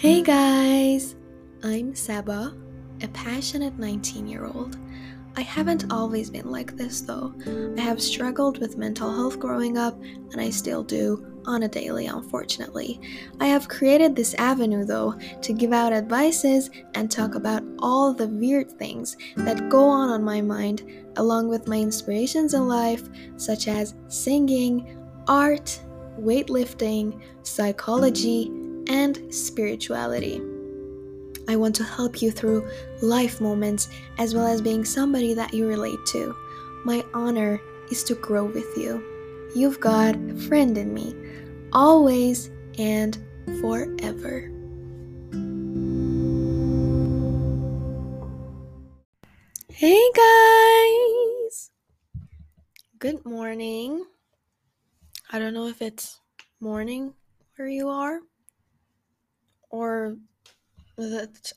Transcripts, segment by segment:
Hey guys! I'm Saba, a passionate 19 year old. I haven't always been like this though. I have struggled with mental health growing up, and I still do on a daily, unfortunately. I have created this avenue though to give out advices and talk about all the weird things that go on on my mind, along with my inspirations in life, such as singing, art, weightlifting, psychology, and spirituality. I want to help you through life moments as well as being somebody that you relate to. My honor is to grow with you. You've got a friend in me, always and forever. Hey guys! Good morning. I don't know if it's morning where you are or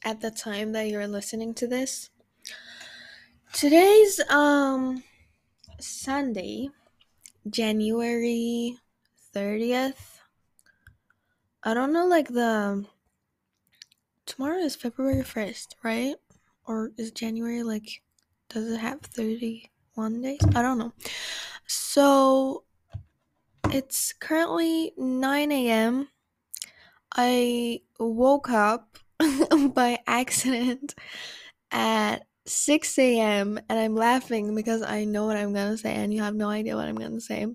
at the time that you're listening to this. Today's um Sunday, January 30th. I don't know like the tomorrow is February 1st, right? Or is January like does it have 31 days? I don't know. So it's currently 9 a.m. I woke up by accident at 6 a.m. and I'm laughing because I know what I'm gonna say and you have no idea what I'm gonna say.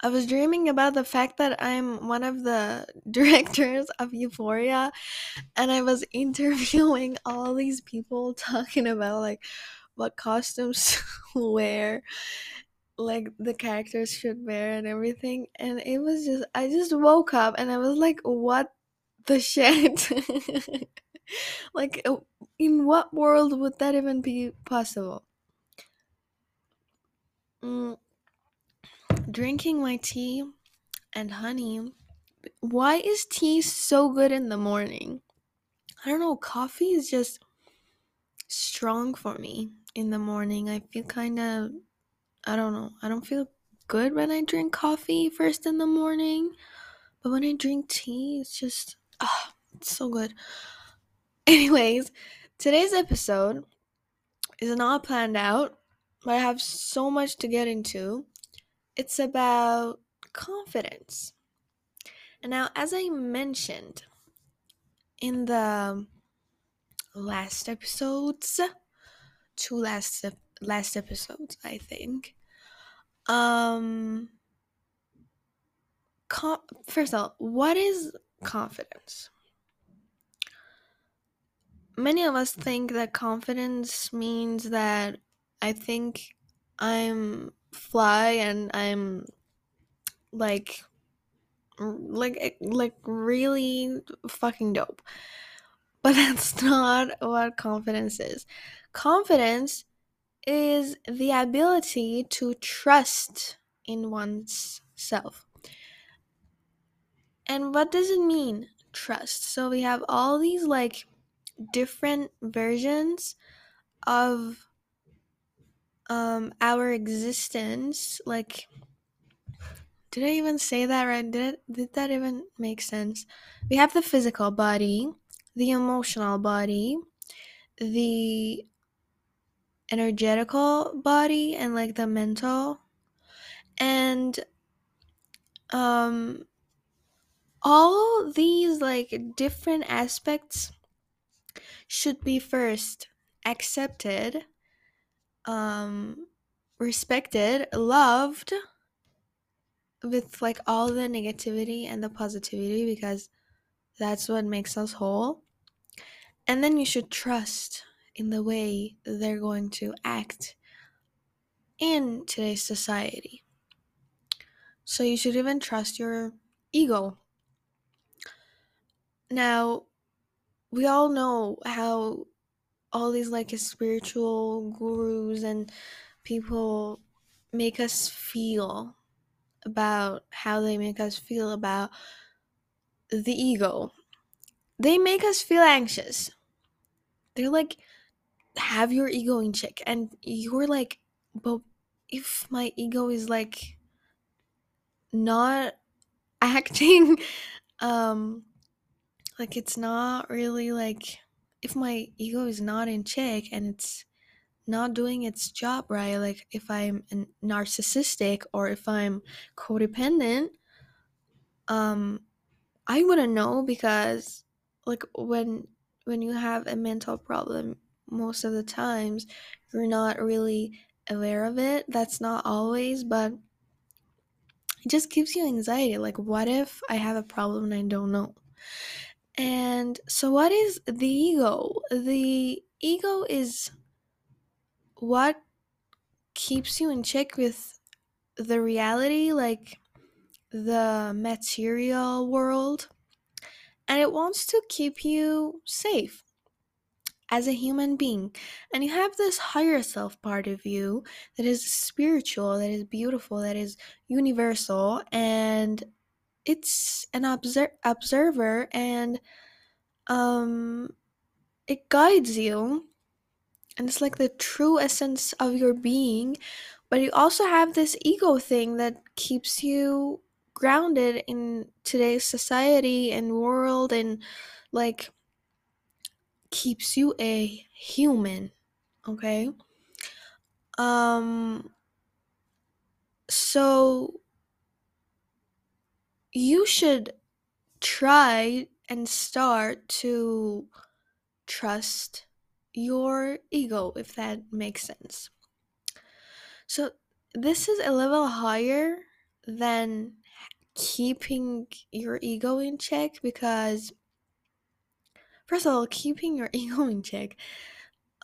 I was dreaming about the fact that I'm one of the directors of Euphoria and I was interviewing all these people talking about like what costumes to wear like the characters should wear and everything and it was just i just woke up and i was like what the shit? Like uh, in what world would that even be possible? Mm, drinking my tea and honey why is tea so good in the morning? I don't know coffee is just strong for me in the morning. I feel kind of I don't know. I don't feel good when I drink coffee first in the morning, but when I drink tea, it's just oh, it's so good. Anyways, today's episode is not planned out, but I have so much to get into. It's about confidence. And now, as I mentioned in the last episodes, two last last episodes, I think. Um com- first of all, what is confidence? Many of us think that confidence means that I think I'm fly and I'm like like like really fucking dope. But that's not what confidence is. Confidence is the ability to trust in one's self. And what does it mean, trust? So we have all these like different versions of um our existence like did i even say that right did it, did that even make sense we have the physical body the emotional body the energetical body and like the mental. And um all these like different aspects should be first accepted um respected loved with like all the negativity and the positivity because that's what makes us whole. And then you should trust in the way they're going to act in today's society. So you should even trust your ego. Now, we all know how all these like spiritual gurus and people make us feel about how they make us feel about the ego. They make us feel anxious. They're like, have your ego in check and you're like but if my ego is like not acting um like it's not really like if my ego is not in check and it's not doing its job right like if i'm narcissistic or if i'm codependent um i wouldn't know because like when when you have a mental problem most of the times you're not really aware of it that's not always but it just gives you anxiety like what if i have a problem and i don't know? And so what is the ego? The ego is what keeps you in check with the reality like the material world and it wants to keep you safe as a human being. And you have this higher self part of you that is spiritual, that is beautiful, that is universal, and it's an obser- observer and um it guides you and it's like the true essence of your being but you also have this ego thing that keeps you grounded in today's society and world and like keeps you a human okay? Um so you should try and start to trust your ego if that makes sense. So this is a level higher than keeping your ego in check because first of all keeping your ego in check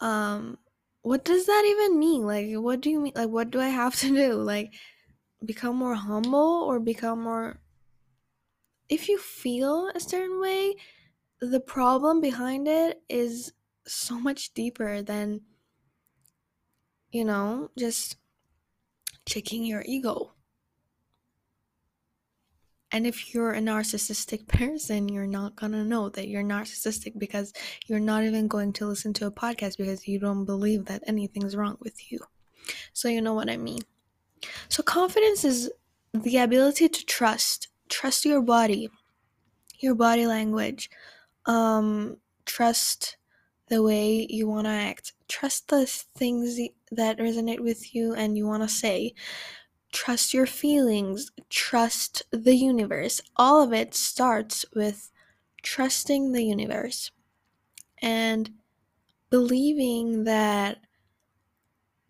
um what does that even mean? Like what do you mean like what do i have to do? Like become more humble or become more if you feel a certain way the problem behind it is so much deeper than you know just checking your ego and if you're a narcissistic person, you're not gonna know that you're narcissistic because you're not even going to listen to a podcast because you don't believe that anything's wrong with you. So, you know what I mean. So, confidence is the ability to trust, trust your body, your body language, um, trust the way you want to act, trust the things that resonate with you and you want to say trust your feelings, trust the universe. All of it starts with trusting the universe and believing that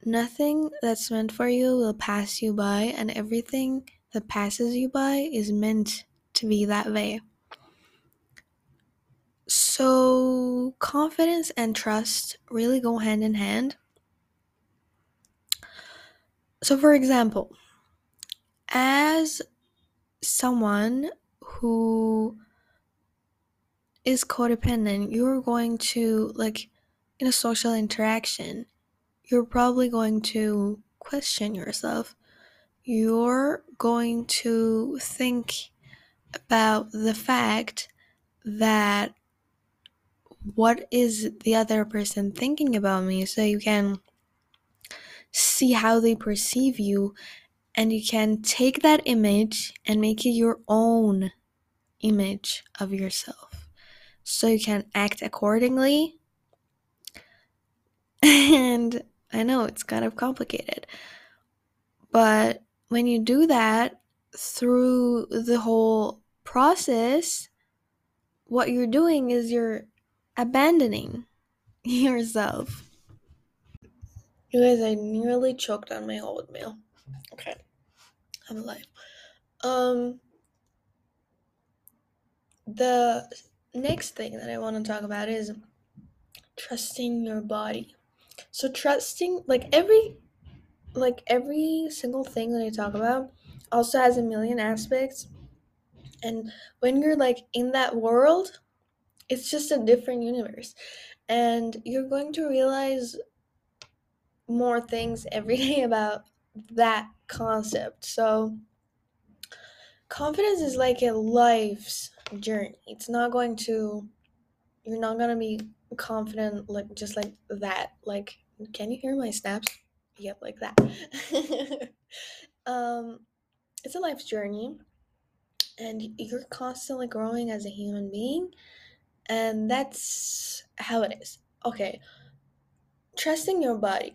nothing that's meant for you will pass you by, and everything that passes you by is meant to be that way. So, confidence and trust really go hand in hand. So, for example, as someone who is codependent, you're going to, like, in a social interaction, you're probably going to question yourself. You're going to think about the fact that what is the other person thinking about me so you can see how they perceive you and you can take that image and make it your own image of yourself. So you can act accordingly. And i know it's kind of complicated but when you do that through the whole process what you're doing is you're abandoning yourself. You guys i nearly choked on my oatmeal okay I'm alive. Um, the next thing that I want to talk about is trusting your body. So trusting like every like every single thing that I talk about also has a million aspects. And when you're like in that world, it's just a different universe. And you're going to realize more things every day about that concept. So, confidence is like a life's journey. It's not going to, you're not going to be confident like just like that. Like, can you hear my snaps? Yep, like that. um, it's a life's journey, and you're constantly growing as a human being. And that's how it is. Okay. Trusting your body.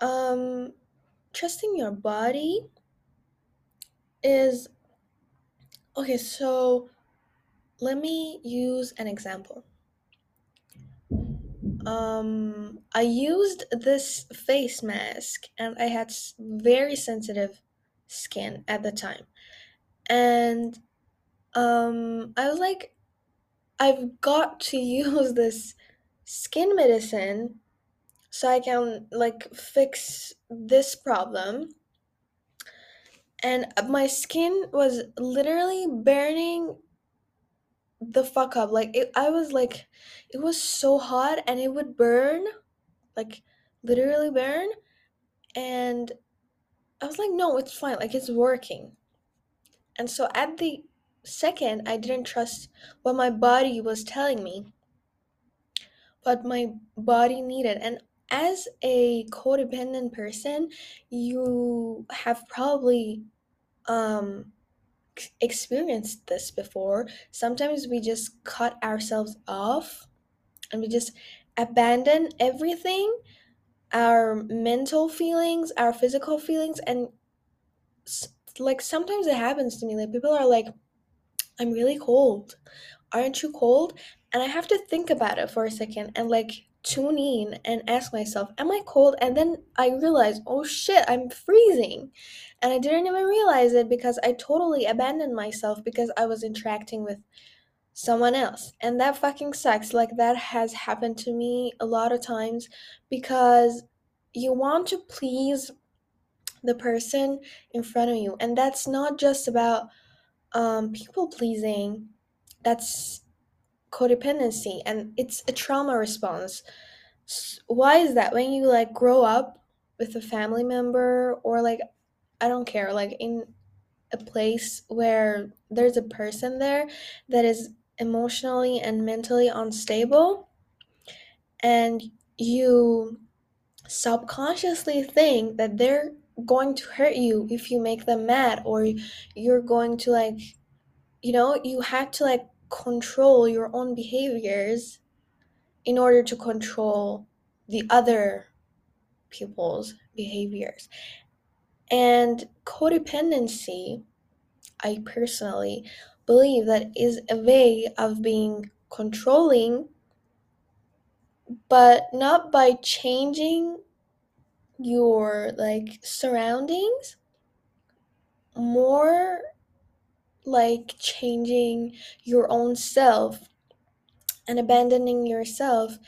Um trusting your body is okay, so let me use an example. Um I used this face mask and I had very sensitive skin at the time. And um I was like I've got to use this skin medicine so I can like fix this problem. And my skin was literally burning the fuck up. Like it, I was like, it was so hot and it would burn, like literally burn. And I was like, no, it's fine. Like it's working. And so at the second, I didn't trust what my body was telling me, what my body needed. And as a codependent person, you have probably um experienced this before. Sometimes we just cut ourselves off and we just abandon everything our mental feelings, our physical feelings, and like sometimes it happens to me. Like people are like, I'm really cold. Aren't you cold? And I have to think about it for a second and like tune in and ask myself, Am I cold? And then I realize, oh shit, I'm freezing. And I didn't even realize it because I totally abandoned myself because I was interacting with someone else. And that fucking sucks. Like that has happened to me a lot of times because you want to please the person in front of you. And that's not just about um, people pleasing, that's codependency and it's a trauma response. Why is that? When you like grow up with a family member or like, I don't care, like in a place where there's a person there that is emotionally and mentally unstable and you subconsciously think that they're going to hurt you if you make them mad or you're going to like you know you had to like control your own behaviors in order to control the other people's behaviors. And codependency i personally believe that is a way of being controlling but not by changing your like surroundings more like changing your own self and abandoning yourself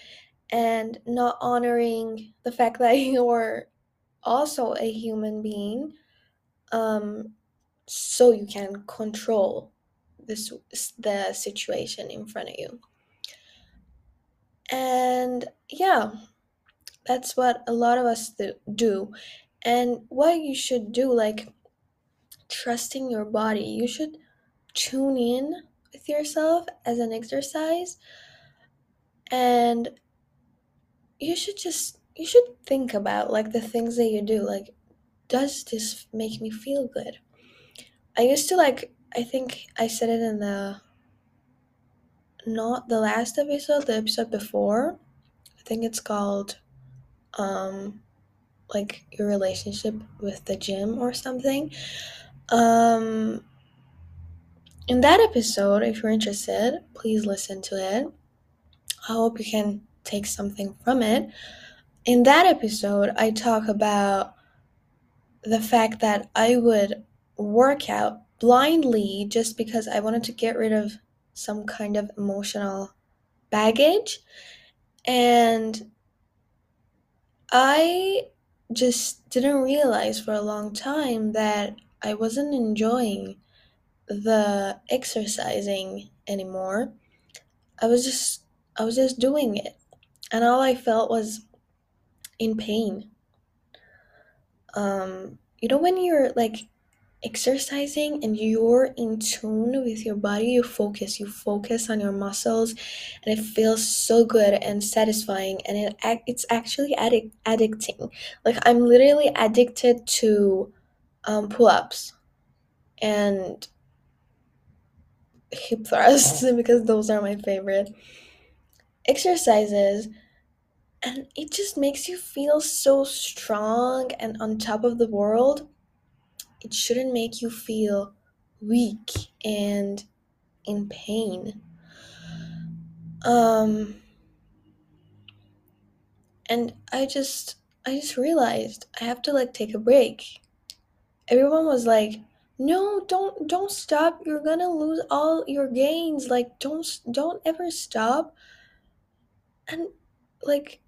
and not honoring the fact that you're also a human being um so you can control this the situation in front of you. And yeah that's what a lot of us do. And what you should do like trusting your body you should tune in with yourself as an exercise. And you should just you should think about like the things that you do like does this make me feel good? I used to like i think i said it in the not the last episode the episode before. I think it's called um like your relationship with the gym or something. Um in that episode if you're interested please listen to it. I hope you can take something from it. In that episode i talk about the fact that i would work out blindly just because i wanted to get rid of some kind of emotional baggage. And I just didn't realize for a long time that I wasn't enjoying the exercising anymore. I was just I was just doing it. And all I felt was in pain. Um you know when you're like exercising and you're in tune with your body, you focus, you focus on your muscles and it feels so good and satisfying and it it's actually addic- addicting. Like I'm literally addicted to um, pull-ups and hip thrusts because those are my favorite. exercises and it just makes you feel so strong and on top of the world. It shouldn't make you feel weak and in pain. Um and I just I just realized I have to like take a break. Everyone was like, "No, don't don't stop. You're to lose all your gains. Like don't don't ever stop." And like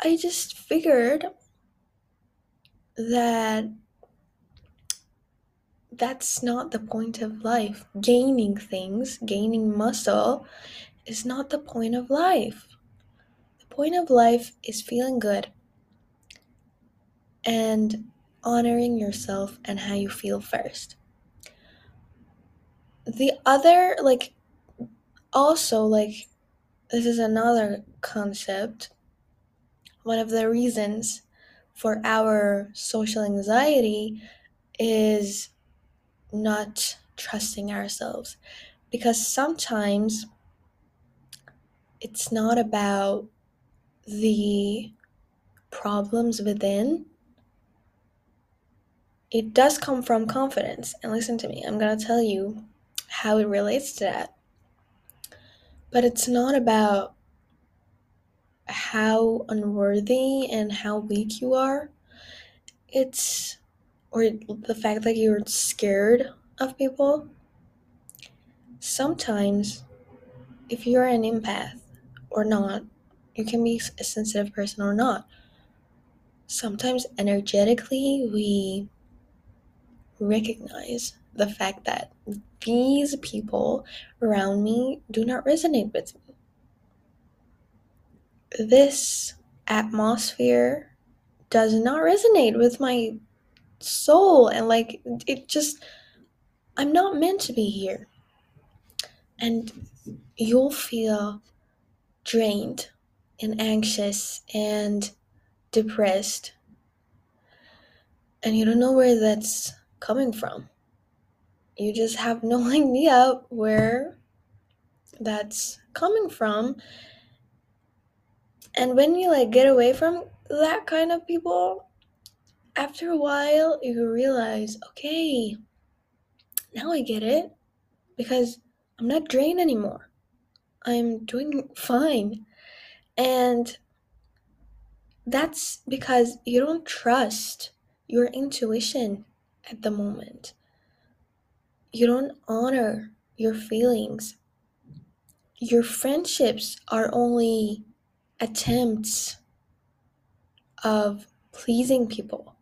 I just figured that that's not the point of life. Gaining things, gaining muscle is not the point of life. The point of life is feeling good and honoring yourself and how you feel first. The other, like, also, like, this is another concept. One of the reasons for our social anxiety is not trusting ourselves because sometimes it's not about the problems within it does come from confidence. And listen to me, I'm going to tell you how it relates to that. But it's not about how unworthy and how weak you are. It's, or the fact that you're scared of people. Sometimes, if you're an empath or not, you can be a sensitive person or not. Sometimes, energetically, we recognize the fact that these people around me do not resonate with me. This atmosphere does not resonate with my soul, and like it just, I'm not meant to be here. And you'll feel drained and anxious and depressed, and you don't know where that's coming from. You just have no idea where that's coming from. And when you like get away from that kind of people, after a while you realize, okay, now I get it because I'm not drained anymore. I'm doing fine. And that's because you don't trust your intuition at the moment. You don't honor your feelings. Your friendships are only attempts of pleasing people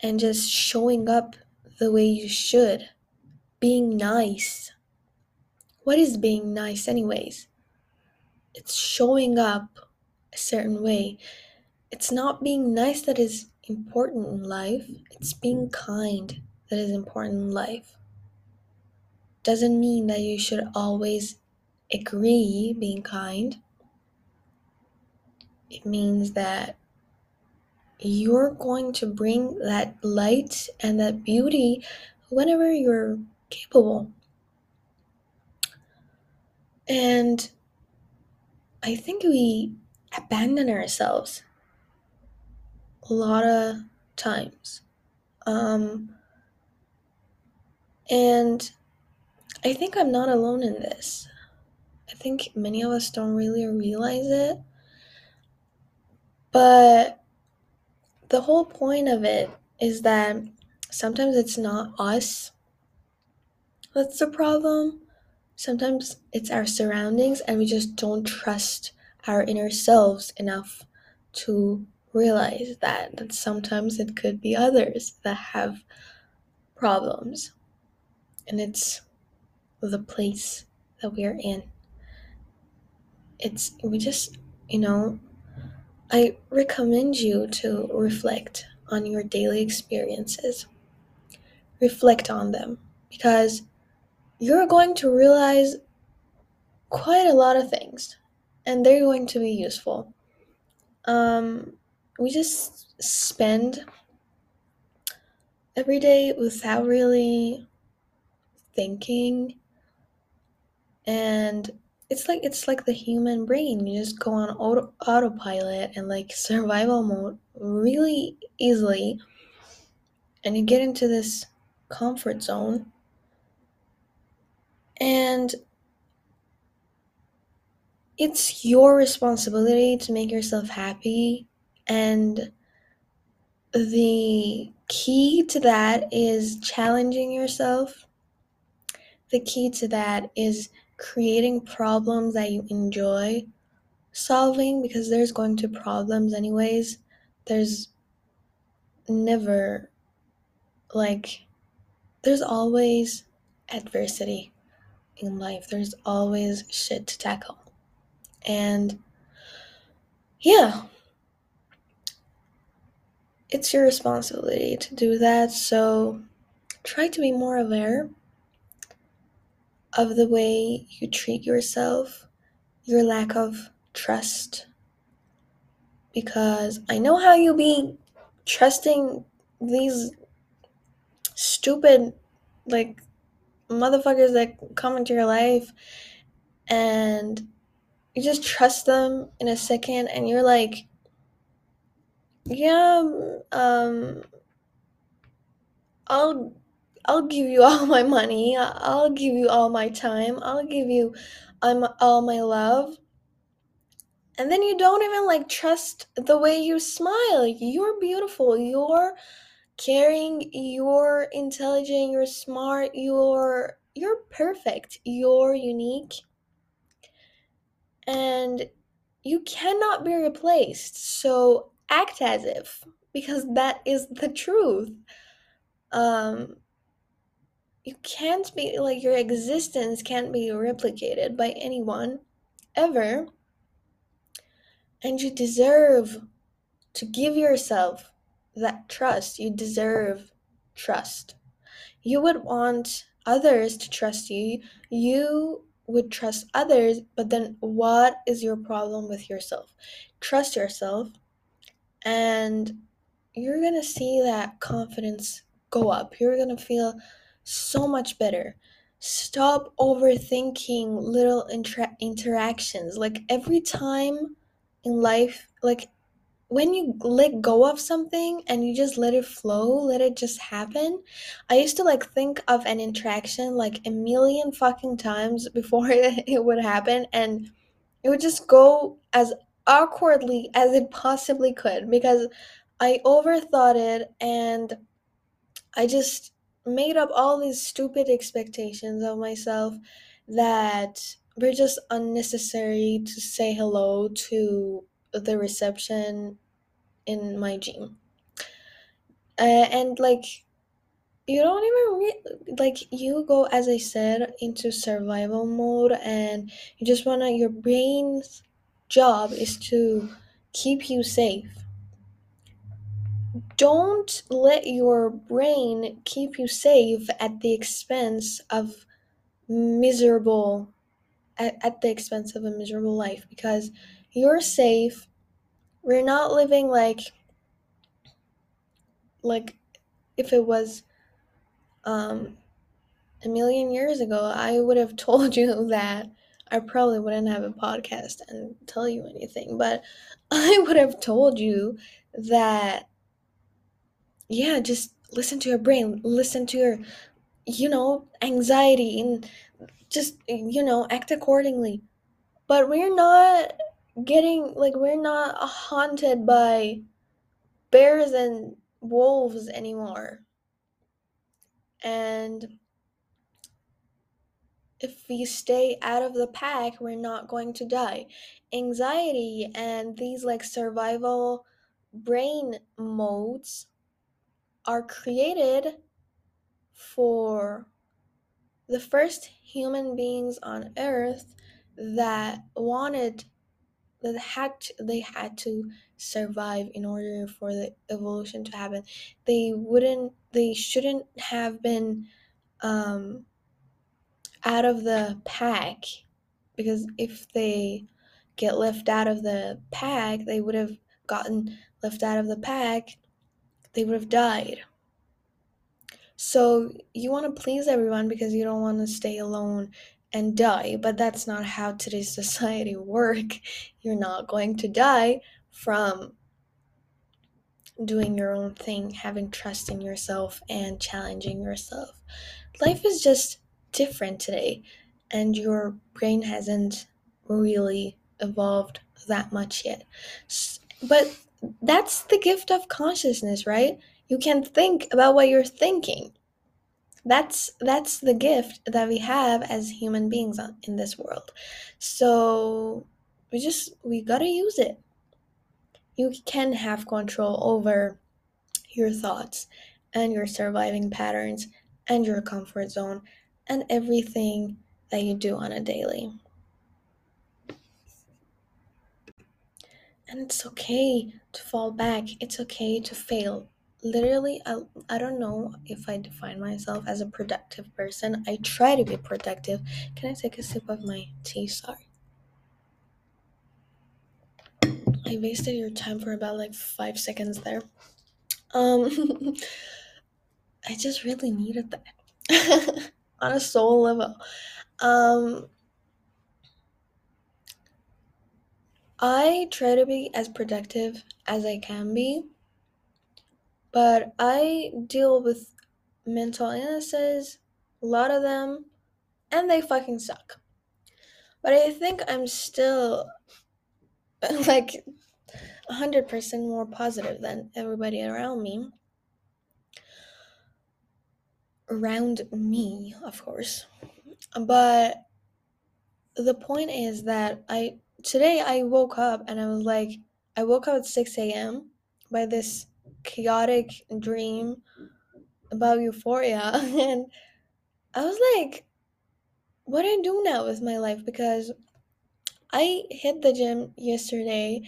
and just showing up the way you should, being nice. What is being nice, anyways? It's showing up a certain way. It's not being nice that is important in life, it's being kind that is important in life. Doesn't mean that you should always agree being kind. It means that you're going to bring that light and that beauty whenever you're capable. And I think we abandon ourselves a lot of times. Um, and I think I'm not alone in this. I think many of us don't really realize it. But the whole point of it is that sometimes it's not us that's the problem. Sometimes it's our surroundings, and we just don't trust our inner selves enough to realize that that sometimes it could be others that have problems and it's the place that we are in. It's we just you know i recommend you to reflect on your daily experiences. Reflect on them because you're going to realize quite a lot of things and they're going to be useful. Um we just spend every day without really thinking and it's like it's like the human brain. You just go on auto, autopilot and like survival mode really easily. And you get into this comfort zone. And it's your responsibility to make yourself happy. And the key to that is challenging yourself. The key to that is creating problems that you enjoy solving because there's going to problems anyways. There's never like there's always adversity in life. There's always shit to tackle. And yeah. It's your responsibility to do that so try to be more aware of the way you treat yourself your lack of trust. Because I know how you be trusting these stupid like motherfuckers that come into your life and you just trust them in a second and you're like yeah um I'll I'll give you all my money. I'll give you all my time. I'll give you um, all my love. And then you don't even like trust the way you smile. You're beautiful. You're caring. You're intelligent. You're smart. You're you're perfect. You're unique. And you cannot be replaced. So act as if because that is the truth. Um you can't be like your existence can't be replicated by anyone ever and you deserve to give yourself that trust. You deserve trust. You would want others to trust you. You would trust others, but then what is your problem with yourself? Trust yourself, and you're gonna see that confidence go up. You're gonna feel so much better. Stop overthinking little inter- interactions. Like every time in life like when you let go of something and you just let it flow let it just happen i used to like think of an interaction like a million fucking times before it, would happen and it would just go as awkwardly as it possibly could because i overthought it and i just made up all these stupid expectations of myself that we're just unnecessary to say hello to the reception in my gym. Uh, and like you don't even re- like you go as i said into survival mode and you just want to your brain's job is to keep you safe don't let your brain keep you safe at the expense of miserable at, at the expense of a miserable life because you're safe. We're not living like like if it was um a million years ago, I would have told you that I probably wouldn't have a podcast and tell you anything, but I would have told you that yeah, just listen to your brain, listen to your you know, anxiety and just you know, act accordingly. But we're not getting like we're not haunted by bears and wolves anymore. And if we stay out of the pack we're not going to die. Anxiety and these like survival brain modes are created for the first human beings on earth that wanted that had to, they had to survive in order for the evolution to happen. They wouldn't they shouldn't have been um out of the pack because if they get left out of the pack they would have gotten left out of the pack they would have died so you want to please everyone because you don't want to stay alone and die, but that's not how today's society work. You're not going to die from doing your own thing, having trust in yourself and challenging yourself. Life is just different today and your brain hasn't really evolved that much yet. But that's the gift of consciousness, right? You can think about what you're thinking. That's that's the gift that we have as human beings in this world. So we just we got to use it. You can have control over your thoughts and your surviving patterns and your comfort zone and everything that you do on a daily. And it's okay to fall back, it's okay to fail. Literally, I, I don't know if I define myself as a productive person. I try to be productive. Can I take a sip of my tea? Sorry. I wasted your time for about like five seconds there. Um, I just really needed that on a soul level. Um, I try to be as productive as I can be, but I deal with mental illnesses, a lot of them, and they fucking suck. But I think I'm still like 100% more positive than everybody around me. Around me, of course. But the point is that I today I woke up and I was like, I woke up at 6 a.m. by this chaotic dream about euphoria. And I was like, what do I do now with my life? Because I hit the gym yesterday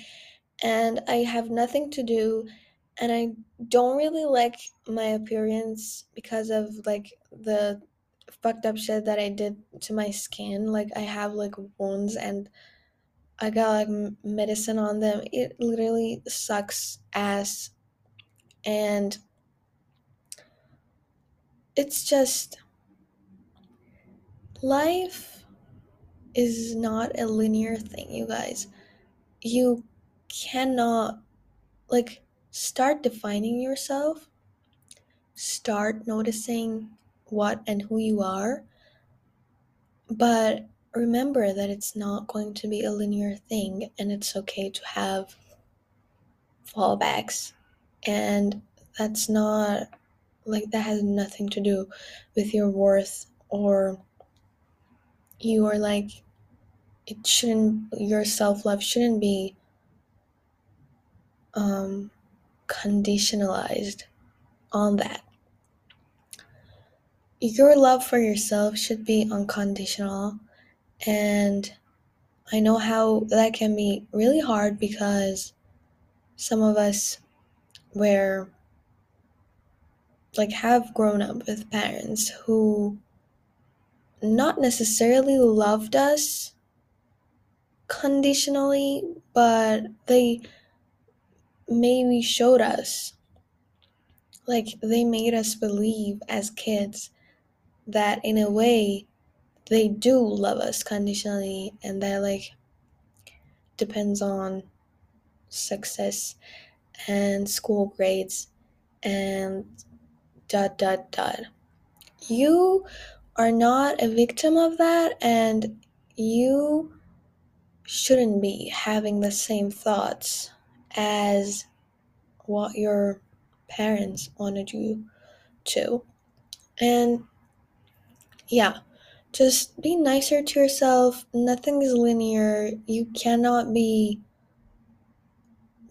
and I have nothing to do and I don't really like my appearance because of like the fucked up shit that I did to my skin. Like I have like wounds and I got like medicine on them. It literally sucks ass. And it's just life is not a linear thing, you guys. You cannot like start defining yourself, start noticing what and who you are, but remember that it's not going to be a linear thing and it's okay to have fallbacks. And that's not like that has nothing to do with your worth or you are like it shouldn't your self-love shouldn't be um conditionalized on that your love for yourself should be unconditional and I know how that can be really hard because some of us were like have grown up with parents who not necessarily loved us conditionally, but they maybe showed us like they made us believe as kids that in a way they do love us conditionally and that like depends on success and school grades and dot dot dot you are not a victim of that and you shouldn't be having the same thoughts as what your parents wanted you to. And yeah just be nicer to yourself. Nothing is linear. You cannot be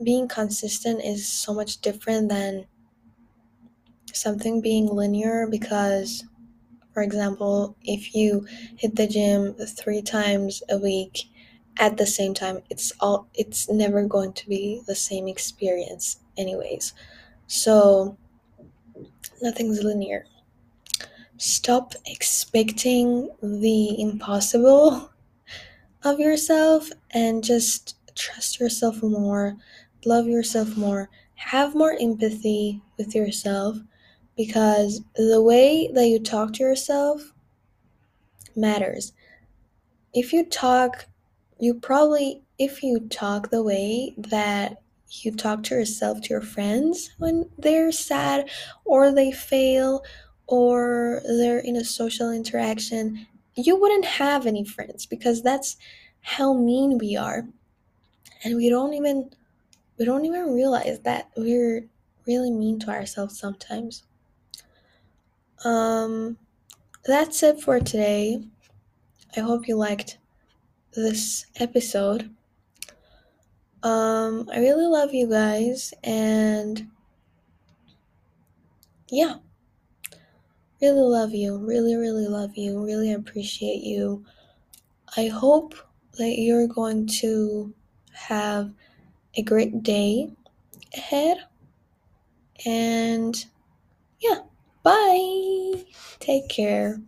being consistent is so much different than something being linear because for example, if you hit the gym 3 times a week at the same time, it's all it's never going to be the same experience anyways. So nothing's linear. Stop expecting the impossible of yourself and just trust yourself more, love yourself more, have more empathy with yourself because the way that you talk to yourself matters. if you talk, you probably, if you talk the way that you talk to yourself to your friends when they're sad or they fail or they're in a social interaction, you wouldn't have any friends because that's how mean we are. And we don't even we don't even realize that we're really mean to ourselves sometimes. Um that's it for today. I hope you liked this episode. Um, I really love you guys, and yeah, really love you, really, really love you, really appreciate you. I hope that you're going to have a great day ahead, and yeah, bye. Take care.